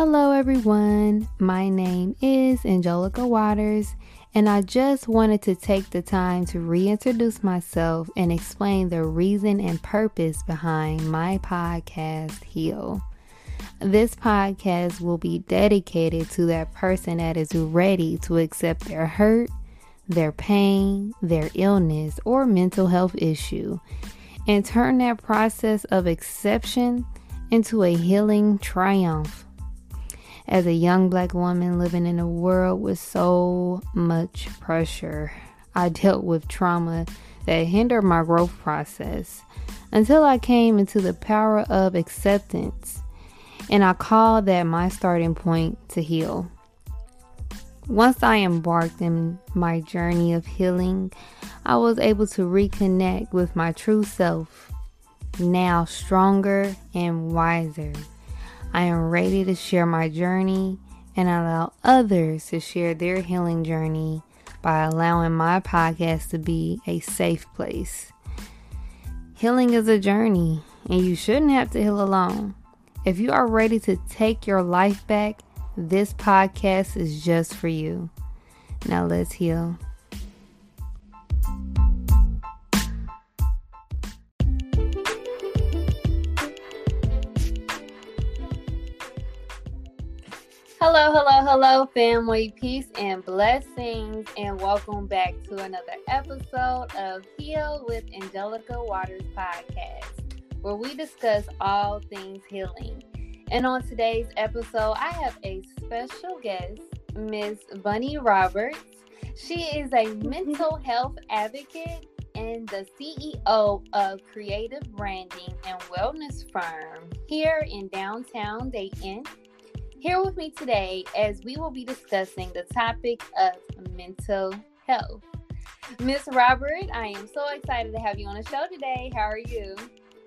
Hello, everyone. My name is Angelica Watters, and I just wanted to take the time to reintroduce myself and explain the reason and purpose behind my podcast, Heal. This podcast will be dedicated to that person that is ready to accept their hurt, their pain, their illness, or mental health issue, and turn that process of exception into a healing triumph as a young black woman living in a world with so much pressure. I dealt with trauma that hindered my growth process until I came into the power of acceptance, and I call that my starting point to heal. Once I embarked in my journey of healing, I was able to reconnect with my true self, now stronger and wiser. I am ready to share my journey and allow others to share their healing journey by allowing my podcast to be a safe place. Healing is a journey, and you shouldn't have to heal alone. If you are ready to take your life back, this podcast is just for you. Now let's heal. Hello, hello, hello, family. Peace and blessings, and welcome back to another episode of Heal with Angelica Watters podcast, where we discuss all things healing. And on today's episode, I have a special guest, Miss Bunny Roberts. She is a mental health advocate and the CEO of Creative Branding and Wellness Firm here in downtown Dayton here with me today as we will be discussing the topic of mental health. Miss Robert, I am so excited to have you on the show today. How are you?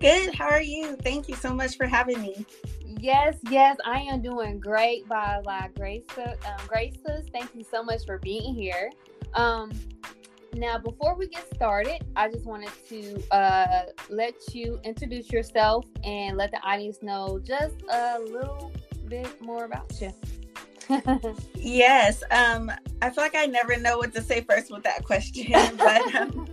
Good. How are you? Thank you so much for having me. Yes, yes, I am doing great by La Grace. Um, Graces, thank you so much for being here. Um, now, before we get started, I just wanted to uh, let you introduce yourself and let the audience know just a little bit more about you. yes. Um, I feel like I never know what to say first with that question. but um,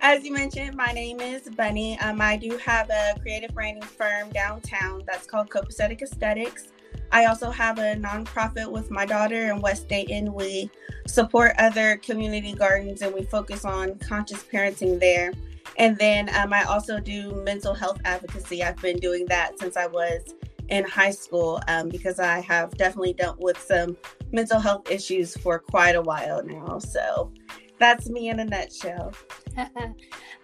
as you mentioned, my name is Bunny. Um, I do have a creative branding firm downtown that's called Copacetic Aesthetix. I also have a nonprofit with my daughter in West Dayton. We support other community gardens and we focus on conscious parenting there. And then um, I also do mental health advocacy. I've been doing that since I was in high school um, because I have definitely dealt with some mental health issues for quite a while now. So that's me in a nutshell.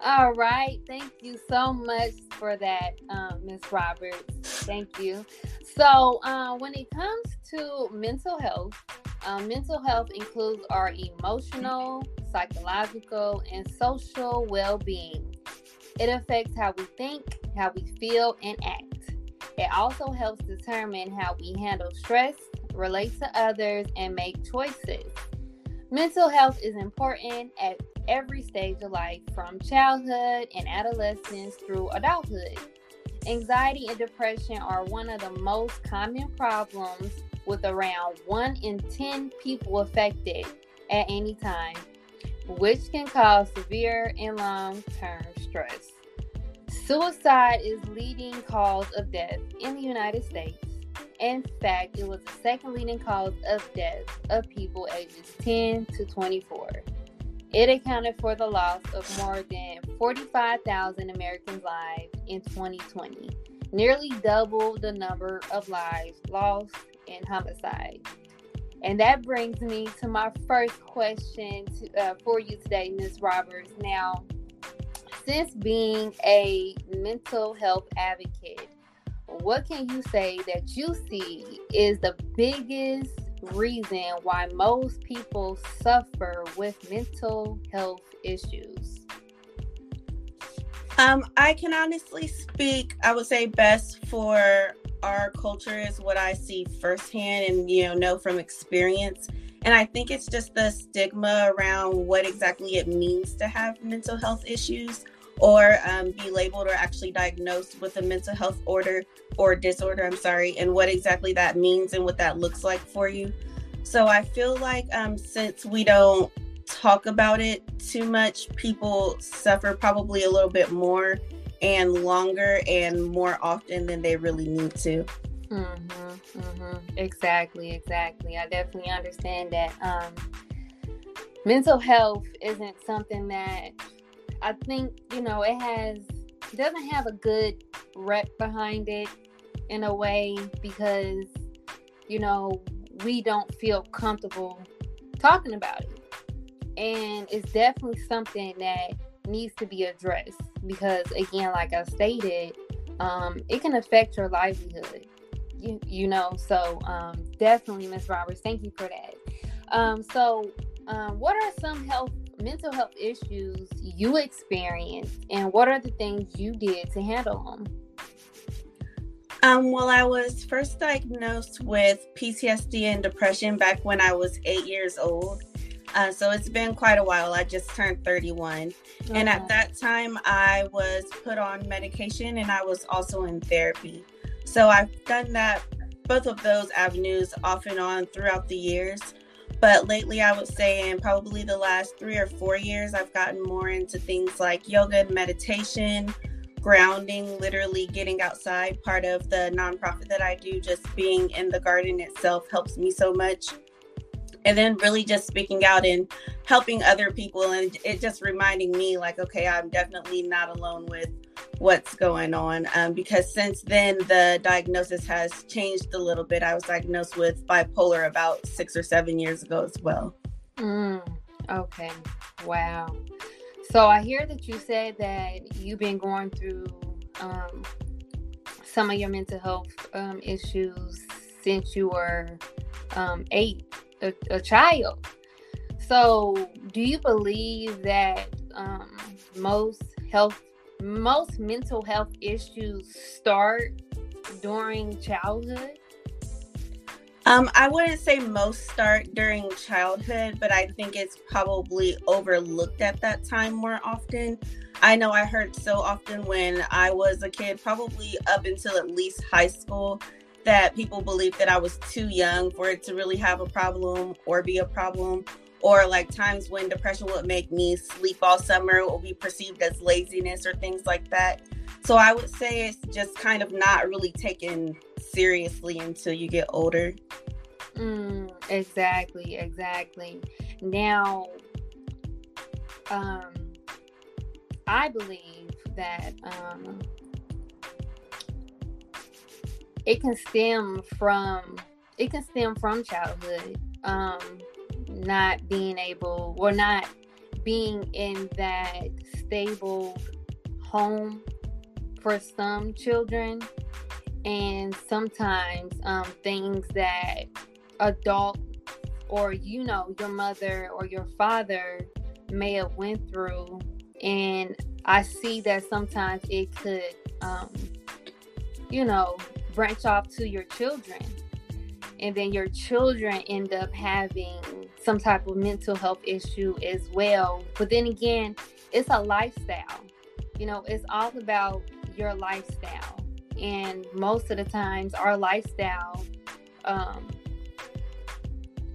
All right. Thank you so much for that, um, Miss Roberts. Thank you. So, uh, when it comes to mental health, um, mental health includes our emotional, psychological, and social well being. It affects how we think, how we feel, and act. It also helps determine how we handle stress, relate to others, and make choices. Mental health is important at every stage of life, from childhood and adolescence through adulthood. Anxiety and depression are one of the most common problems, with around 1 in 10 people affected at any time, which can cause severe and long term stress. Suicide is leading cause of death in the United States. In fact, it was the second leading cause of death of people ages 10 to 24. It accounted for the loss of more than 45,000 Americans' lives in 2020, nearly double the number of lives lost in homicide. And that brings me to my first question to, uh, for you today, Ms. Roberts. Now, since being a mental health advocate, what can you say that you see is the biggest reason why most people suffer with mental health issues? Um, I can honestly speak, I would say best for our culture is what I see firsthand and you know know from experience. And I think it's just the stigma around what exactly it means to have mental health issues or um, be labeled or actually diagnosed with a mental health order or disorder. I'm sorry, and what exactly that means and what that looks like for you. So I feel like um, since we don't talk about it too much, people suffer probably a little bit more and longer and more often than they really need to. Mm-hmm, mm-hmm. Exactly, exactly. I definitely understand that. Um, mental health isn't something that I think you know it has doesn't have a good rep behind it in a way because you know we don't feel comfortable talking about it and it's definitely something that needs to be addressed because again like i stated um, it can affect your livelihood you, you know so um, definitely miss roberts thank you for that um, so um, what are some health mental health issues you experienced and what are the things you did to handle them um, well, I was first diagnosed with PTSD and depression back when I was eight years old. Uh, so it's been quite a while. I just turned 31. Okay. And at that time, I was put on medication and I was also in therapy. So I've done that, both of those avenues off and on throughout the years. But lately, I would say in probably the last three or four years, I've gotten more into things like yoga and meditation, grounding, literally getting outside. Part of the nonprofit that I do, just being in the garden itself helps me so much and then really just speaking out and helping other people and it just reminding me like okay i'm definitely not alone with what's going on um, because since then the diagnosis has changed a little bit. I was diagnosed with bipolar about six or seven years ago as well. Mm, okay. Wow. So i hear that you said that you've been going through um, some of your mental health um, issues since you were um, eight a, a child. So, do you believe that um, most health, most mental health issues start during childhood? Um, I wouldn't say most start during childhood, but I think it's probably overlooked at that time more often. I know I heard so often when I was a kid, probably up until at least high school, that people believed that I was too young for it to really have a problem or be a problem. Or like times when depression would make me sleep all summer or be perceived as laziness or things like that. So I would say it's just kind of not really taken seriously until you get older. Mm, exactly, exactly. Now, um, I believe that um, it can stem from it can stem from childhood um not being able or not being in that stable home for some children. And sometimes um, things that adult or you know your mother or your father may have went through. And i see that sometimes it could um, you know branch off to your children. And then your children end up having some type of mental health issue as well. But then again it's a lifestyle. You know it's all about your lifestyle. And most of the times our lifestyle um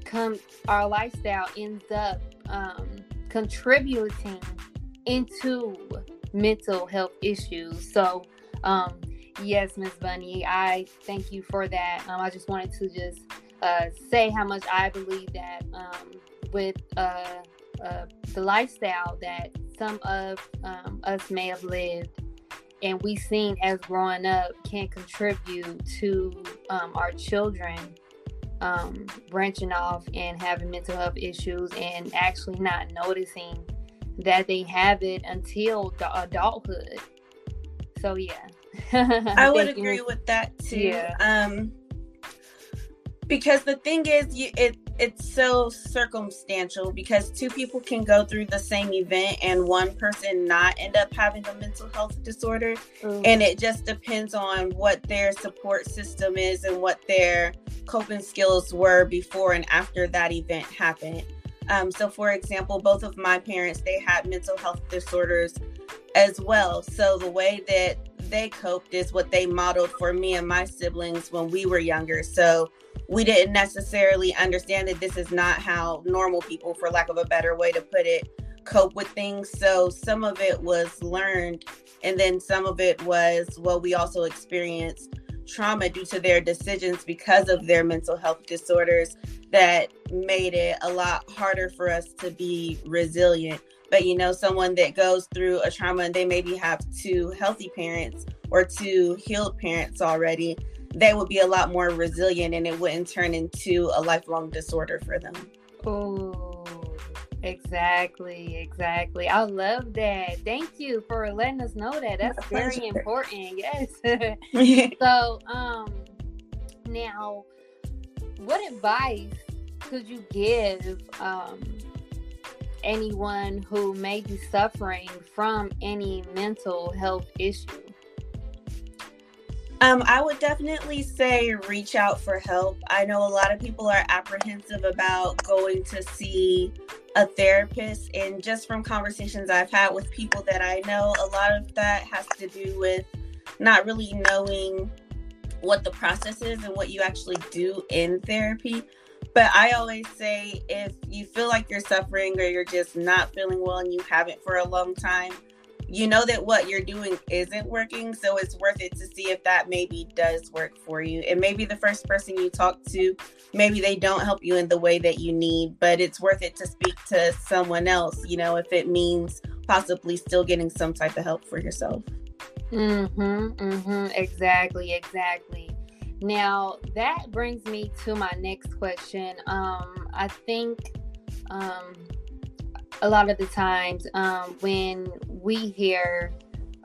come our lifestyle ends up um contributing into mental health issues. So um Yes, Miss Bunny, I thank you for that. Um, I just wanted to just uh, say how much I believe that um, with uh, uh, the lifestyle that some of um, us may have lived and we seen as growing up can contribute to um, our children um, branching off and having mental health issues and actually not noticing that they have it until the adulthood. So yeah. I would agree with that too. Yeah. Um, because the thing is, you, it it's so circumstantial because two people can go through the same event and one person not end up having a mental health disorder, mm-hmm. and it just depends on what their support system is and what their coping skills were before and after that event happened. Um, so, for example, both of my parents they had mental health disorders as well. So the way that they coped is what they modeled for me and my siblings when we were younger. So we didn't necessarily understand that this is not how normal people, for lack of a better way to put it, cope with things. So some of it was learned, and then some of it was, well, we also experienced trauma due to their decisions because of their mental health disorders that made it a lot harder for us to be resilient. But you know, someone that goes through a trauma and they maybe have two healthy parents or two healed parents already, they would be a lot more resilient and it wouldn't turn into a lifelong disorder for them. Oh, exactly, exactly. I love that. Thank you for letting us know that. That's very important. Yes. so, um, now, what advice could you give um, anyone who may be suffering from any mental health issue? Um, I would definitely say reach out for help. I know a lot of people are apprehensive about going to see a therapist, and just from conversations I've had with people that I know, a lot of that has to do with not really knowing what the process is and what you actually do in therapy. But I always say if you feel like you're suffering or you're just not feeling well and you haven't for a long time, you know that what you're doing isn't working. So it's worth it to see if that maybe does work for you. And maybe the first person you talk to maybe they don't help you in the way that you need but it's worth it to speak to someone else you know if it means possibly still getting some type of help for yourself. Mm-hmm mm-hmm. Exactly exactly now that brings me to my next question um i think um a lot of the times um, when we hear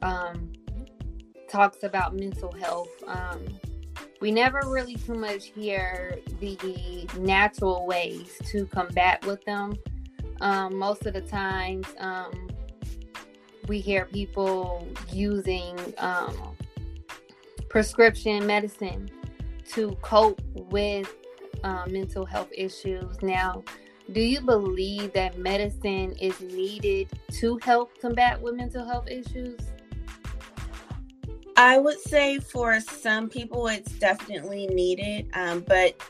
um, talks about mental health, um, we never really too much hear the natural ways to combat with them. Um, most of the times, we hear people using prescription medicine to cope with uh, mental health issues. Now, do you believe that medicine is needed to help combat with mental health issues? I would say for some people it's definitely needed, um, but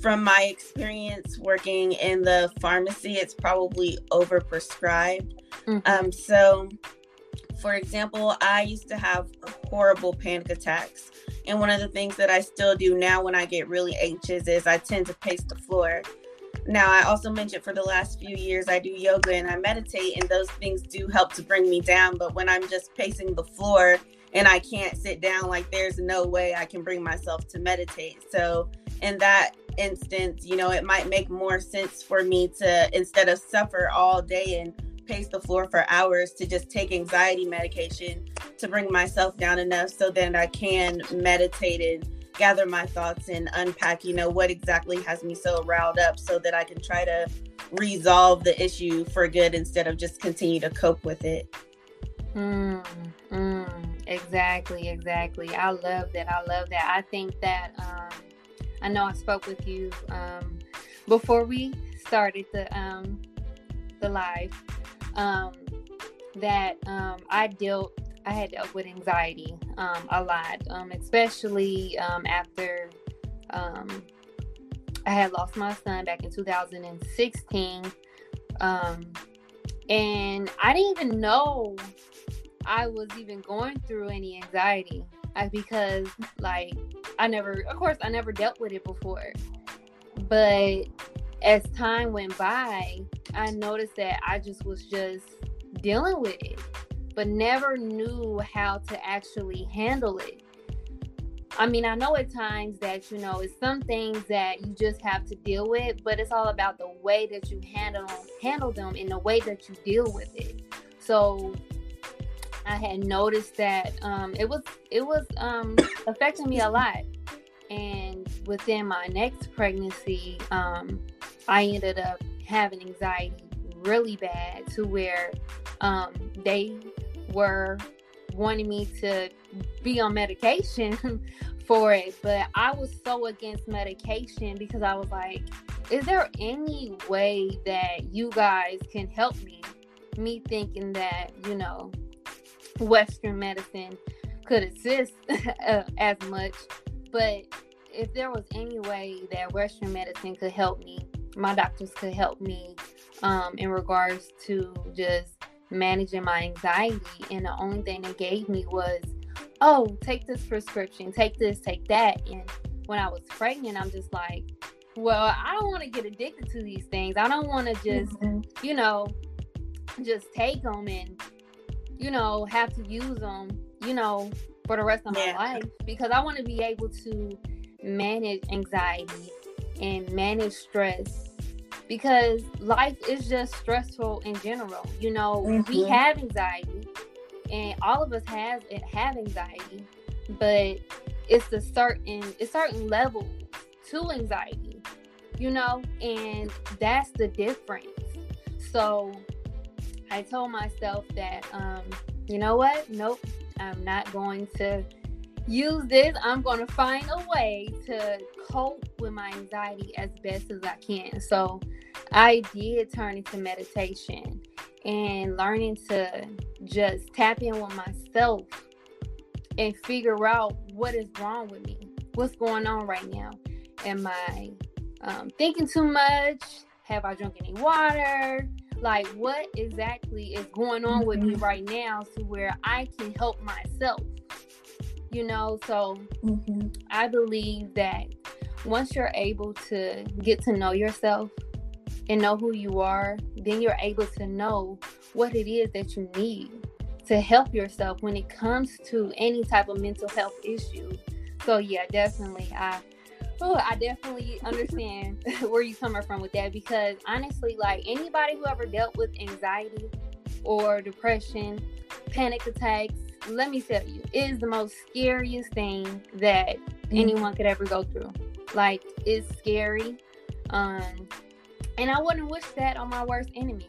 from my experience working in the pharmacy, it's probably overprescribed. Mm-hmm. Um, so, for example, I used to have horrible panic attacks. And one of the things that I still do now when I get really anxious is I tend to pace the floor. Now, I also mentioned for the last few years, I do yoga and I meditate, and those things do help to bring me down. But when I'm just pacing the floor and I can't sit down, like there's no way I can bring myself to meditate. So, in that instance, you know, it might make more sense for me to instead of suffer all day and pace the floor for hours to just take anxiety medication to bring myself down enough so that I can meditate and gather my thoughts and unpack, you know, what exactly has me so riled up so that I can try to resolve the issue for good instead of just continue to cope with it. Mm, mm, exactly, exactly. I love that. I love that. I think that um, I know I spoke with you um, before we started the um, the live um, that um, I dealt I had dealt with anxiety um, a lot, um, especially um, after um, I had lost my son back in 2016. Um, and I didn't even know I was even going through any anxiety I, because, like, I never, of course, I never dealt with it before. But as time went by, I noticed that I just was just dealing with it but never knew how to actually handle it. I mean, I know at times that, you know, it's some things that you just have to deal with, but it's all about the way that you handle handle them in the way that you deal with it. So I had noticed that um, it was it was um, affecting me a lot. And within my next pregnancy, um, I ended up having anxiety really bad to where um, they were wanting me to be on medication for it, but I was so against medication because I was like, is there any way that you guys can help me? Me thinking that, you know, Western medicine could assist as much. But if there was any way that Western medicine could help me, my doctors could help me um, in regards to just managing my anxiety. And the only thing they gave me was, oh, take this prescription, take this, take that. And when I was pregnant, I'm just like, well, I don't want to get addicted to these things. I don't want to just, mm-hmm. you know, just take them and, you know, have to use them, you know, for the rest of yeah. my life because I want to be able to manage anxiety and manage stress because life is just stressful in general. You know, mm-hmm. we have anxiety and all of us have have anxiety, but it's a certain it's certain levels to anxiety, you know, and that's the difference. So I told myself that um, you know what? Nope, I'm not going to use this. I'm going to find a way to cope with my anxiety as best as I can. So I did turn into meditation and learning to just tap in with myself and figure out what is wrong with me. What's going on right now? Am I um, thinking too much? Have I drunk any water? Like, what exactly is going on with me mm-hmm. right now to where I can help myself? You know, so mm-hmm. I believe that once you're able to get to know yourself and know who you are, then you're able to know what it is that you need to help yourself when it comes to any type of mental health issue. So yeah, definitely I oh, I definitely understand where you're coming from with that because honestly, like anybody who ever dealt with anxiety or depression, panic attacks, let me tell you, it is the most scariest thing that mm-hmm. anyone could ever go through. Like it's scary. Um and I wouldn't wish that on my worst enemy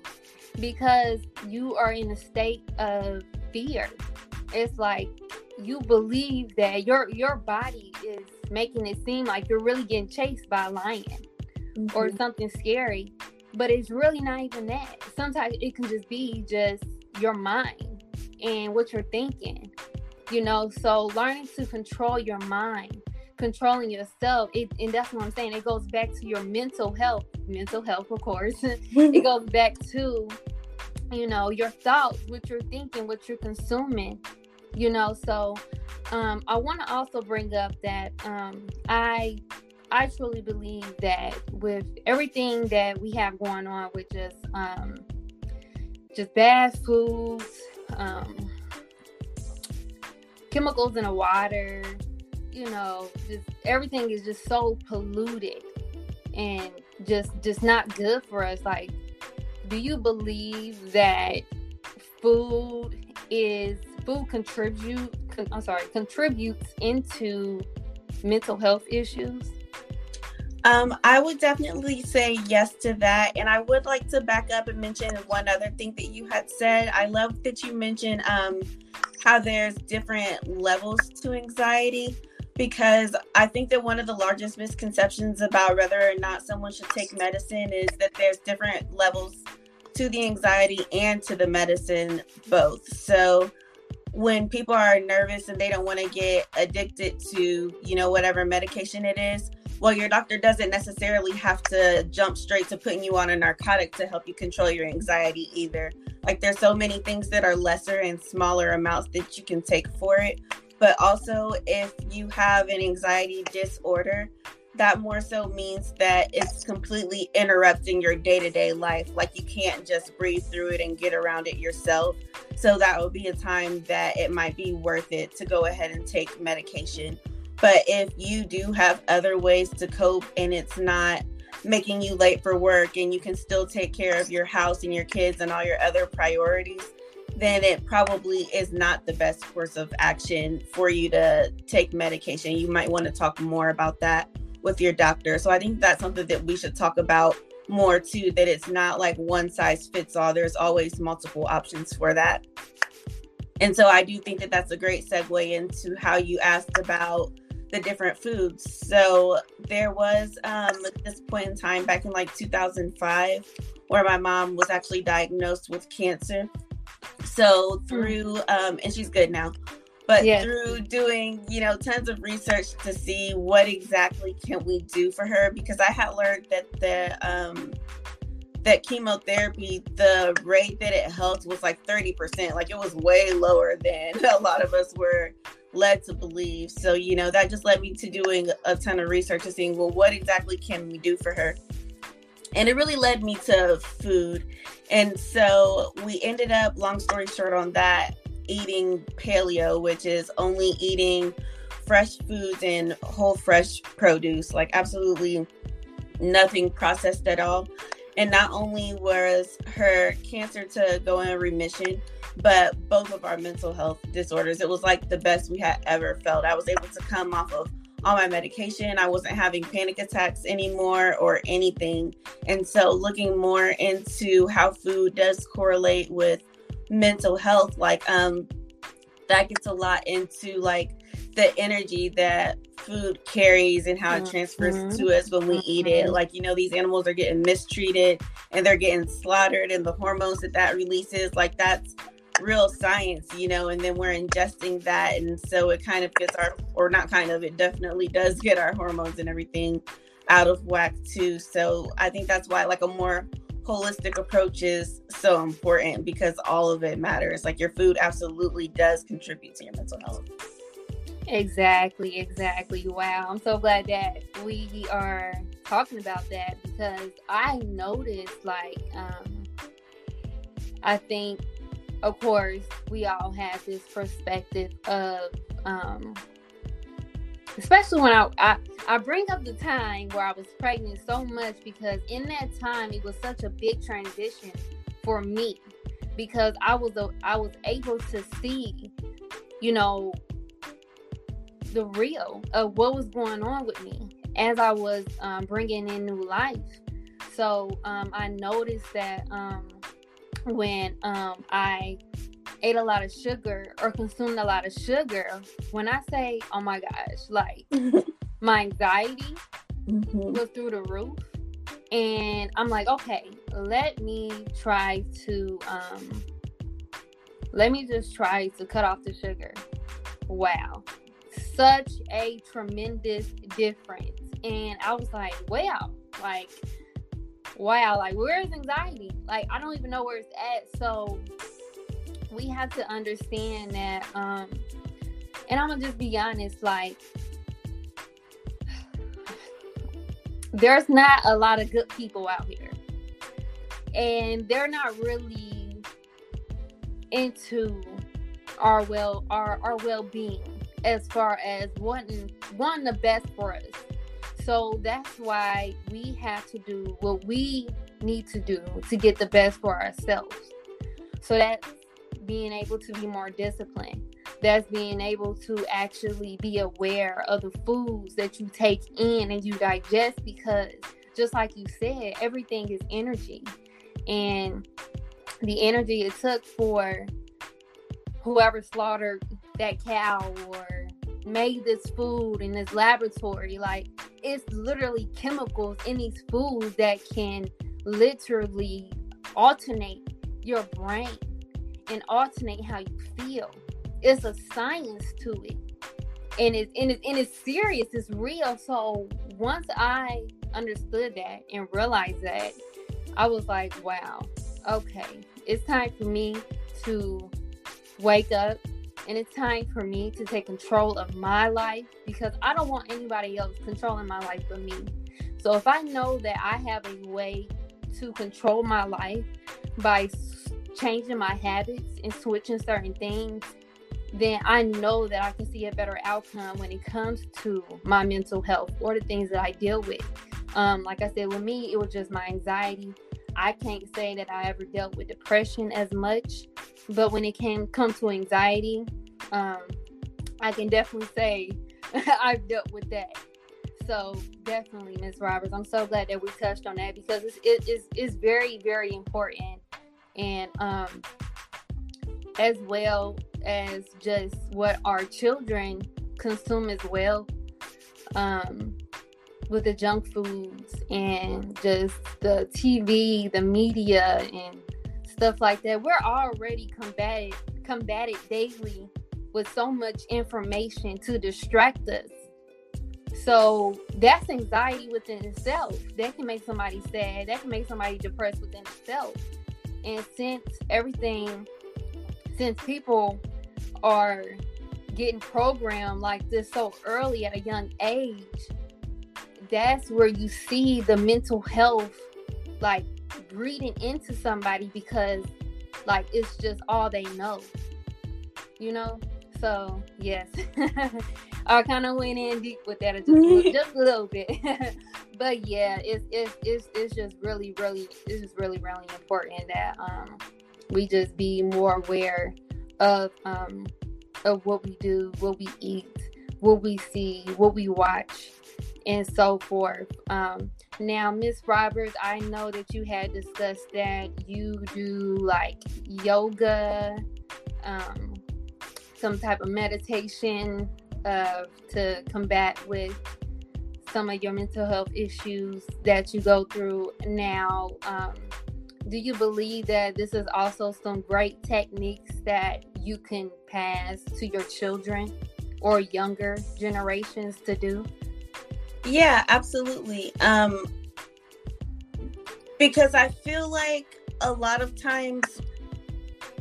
because you are in a state of fear. It's like you believe that your your body is making it seem like you're really getting chased by a lion mm-hmm. or something scary, but it's really not even that. Sometimes it can just be just your mind and what you're thinking. You know, so learning to control your mind, controlling yourself, it, and that's what I'm saying. It goes back to your mental health, mental health, of course. it goes back to you know your thoughts what you're thinking what you're consuming you know so um, i want to also bring up that um, i i truly believe that with everything that we have going on with just um, just bad foods um, chemicals in the water you know just everything is just so polluted and just just not good for us like do you believe that food is food contribute I'm sorry, contributes into mental health issues? Um, I would definitely say yes to that. And I would like to back up and mention one other thing that you had said. I love that you mentioned um, how there's different levels to anxiety because I think that one of the largest misconceptions about whether or not someone should take medicine is that there's different levels to the anxiety and to the medicine both. So when people are nervous and they don't want to get addicted to, you know, whatever medication it is, well, your doctor doesn't necessarily have to jump straight to putting you on a narcotic to help you control your anxiety either. Like there's so many things that are lesser and smaller amounts that you can take for it. But also if you have an anxiety disorder, that more so means that it's completely interrupting your day-to-day life like you can't just breathe through it and get around it yourself so that would be a time that it might be worth it to go ahead and take medication but if you do have other ways to cope and it's not making you late for work and you can still take care of your house and your kids and all your other priorities then it probably is not the best course of action for you to take medication. You might want to talk more about that with your doctor. So I think that's something that we should talk about more too, that it's not like one size fits all. There's always multiple options for that. And so I do think that that's a great segue into how you asked about the different foods. So there was um, at this point in time back in like 2005 where my mom was actually diagnosed with cancer. So through um, and she's good now. But yes. through doing, you know, tons of research to see what exactly can we do for her, because I had learned that the um, that chemotherapy, the rate that it helped was like 30%. Like it was way lower than a lot of us were led to believe. So, you know, that just led me to doing a ton of research and seeing, well, what exactly can we do for her? And it really led me to food. And so we ended up, long story short, on that, eating paleo, which is only eating fresh foods and whole fresh produce, like absolutely nothing processed at all. And not only was her cancer to go in remission, but both of our mental health disorders, it was like the best we had ever felt. I was able to come off of all my medication. I wasn't having panic attacks anymore or anything. And so, looking more into how food does correlate with mental health, like, um, that gets a lot into like the energy that food carries and how it transfers mm-hmm. to us when we mm-hmm. eat it. Mm-hmm. Like, you know, these animals are getting mistreated and they're getting slaughtered, and the hormones that that releases, like, that's real science, you know, and then we're ingesting that. And so it kind of gets our, or not kind of, it definitely does get our hormones and everything out of whack too. So I think that's why, like, a more holistic approach is so important because all of it matters. Like, your food absolutely does contribute to your mental health. Exactly, exactly. Wow. I'm so glad that we are talking about that because I noticed like um I think of course we all have this perspective of um especially when I, I I bring up the time where I was pregnant so much because in that time it was such a big transition for me because I was a, I was able to see you know the real of what was going on with me as I was um, bringing in new life. So um, I noticed that um, when um, I ate a lot of sugar or consumed a lot of sugar, when I say, oh my gosh, like my anxiety mm-hmm. was through the roof. And I'm like, okay, let me try to, um, let me just try to cut off the sugar. Wow such a tremendous difference. And I was like, wow, like, wow, like, where is anxiety? Like, I don't even know where it's at. So, we have to understand that, um, and I'm gonna just be honest, like, there's not a lot of good people out here, and they're not really into our well our our well-being as far as wanting wanting the best for us. So that's why we have to do what we need to do to get the best for ourselves. So that's being able to be more disciplined. That's being able to actually be aware of the foods that you take in and you digest because just like you said, everything is energy. And the energy it took for whoever slaughtered that cow or made this food in this laboratory. Like it's literally chemicals in these foods that can literally alternate your brain and alternate how you feel. It's a science to it. And it's and it's, and it's serious, it's real. So once I understood that and realized that, I was like, wow, okay, it's time for me to wake up and it's time for me to take control of my life because I don't want anybody else controlling my life but me. So if I know that I have a way to control my life by changing my habits and switching certain things, then I know that I can see a better outcome when it comes to my mental health or the things that I deal with. Um, like I said, with me, it was just my anxiety. I can't say that I ever dealt with depression as much, but when it can come to anxiety, um, I can definitely say I've dealt with that. So definitely, Miss Roberts, I'm so glad that we touched on that because it's it is it's very very important, and um, as well as just what our children consume as well. Um, with the junk foods and just the TV, the media, and stuff like that. We're already combated combated daily with so much information to distract us. So that's anxiety within itself. That can make somebody sad. That can make somebody depressed within itself. And since everything, since people are getting programmed like this so early at a young age, that's where you see the mental health like breeding into somebody because like it's just all they know. You know? So yes. I kind of went in deep with that just, just a little bit. but yeah, it's, it's it's it's just really, really it's just really, really important that um we just be more aware of um of what we do, what we eat, what we see, what we watch, and so forth. Um, now, Miss Roberts, I know that you had discussed that you do like yoga, um, some type of meditation uh, to combat with some of your mental health issues that you go through now. Um, do you believe that this is also some great techniques that you can pass to your children or younger generations to do? Yeah, absolutely. Um, because I feel like a lot of times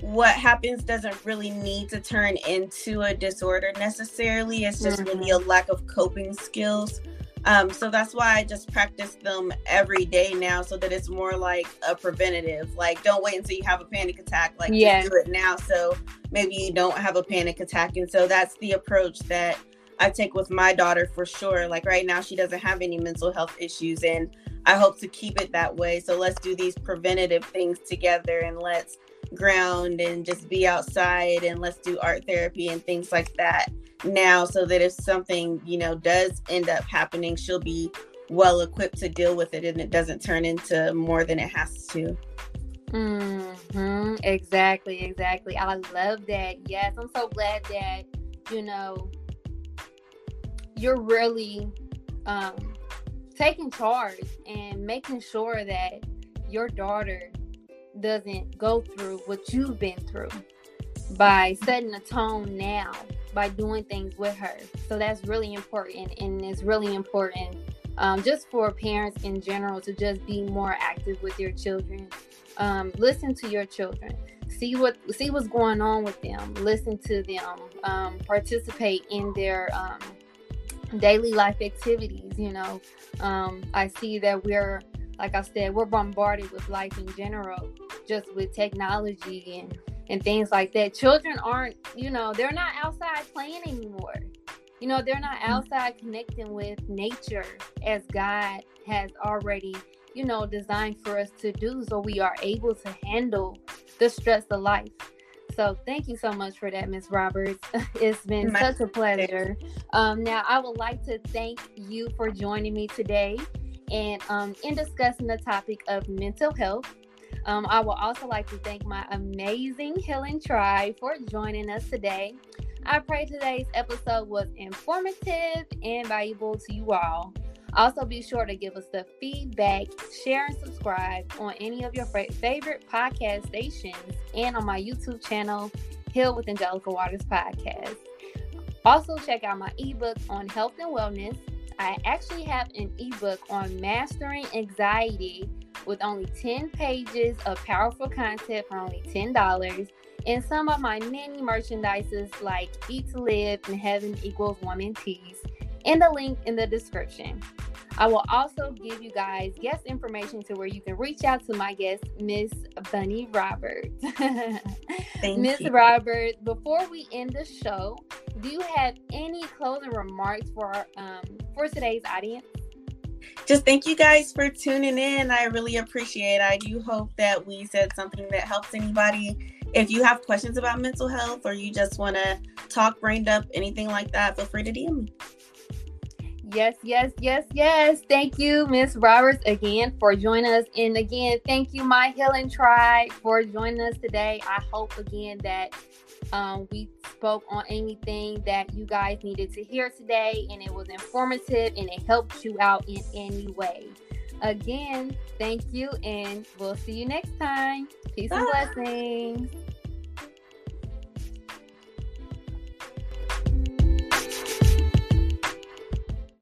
what happens doesn't really need to turn into a disorder necessarily. It's just mm-hmm. really a lack of coping skills. Um, so that's why I just practice them every day now so that it's more like a preventative. Like, don't wait until you have a panic attack. Like, just do it now. So maybe you don't have a panic attack. And so that's the approach that I take with my daughter for sure. Like, right now, she doesn't have any mental health issues. And I hope to keep it that way. So let's do these preventative things together and let's ground and just be outside and let's do art therapy and things like that now so that if something you know does end up happening she'll be well equipped to deal with it and it doesn't turn into more than it has to Mm-hmm. exactly exactly i love that yes i'm so glad that you know you're really um taking charge and making sure that your daughter doesn't go through what you've been through by setting a tone now by doing things with her. So that's really important and it's really important um, just for parents in general to just be more active with your children. Um, listen to your children. See what see what's going on with them. Listen to them. Um, participate in their um, daily life activities you know um, i see that we're like I said, we're bombarded with life in general, just with technology and and things like that. Children aren't, you know, they're not outside playing anymore. You know, they're not mm. outside connecting with nature as God has already, you know, designed for us to do so we are able to handle the stress of life. So thank you so much for that, Miss Roberts. it's been My such a pleasure. Um, now, I would like to thank you for joining me today and um, in discussing the topic of mental health. Um, I would also like to thank my amazing healing tribe for joining us today. I pray today's episode was informative and valuable to you all. Also, be sure to give us the feedback, share, and subscribe on any of your favorite podcast stations and on my YouTube channel, Heal with Angelica Watters Podcast. Also, check out my ebook on health and wellness I actually have an ebook on mastering anxiety with only 10 pages of powerful content for only $10 and some of my many merchandises like Eat to Live and Heaven Equals Woman Tees and the link in the description. I will also give you guys guest information to where you can reach out to my guest, Miss Bunny Roberts. Thank you. Miss Roberts, before we end the show, do you have any closing remarks for um, for today's audience? Just thank you guys for tuning in. I really appreciate it. I do hope that we said something that helps anybody. If you have questions about mental health or you just want to talk brained up, anything like that, feel free to DM me. Yes, yes, yes, yes. Thank you, Miss Roberts, again for joining us. And again, thank you, my healing tribe, for joining us today. I hope again that um, we spoke on anything that you guys needed to hear today, and it was informative and it helped you out in any way. Again, thank you, and we'll see you next time. Peace Bye. and blessings.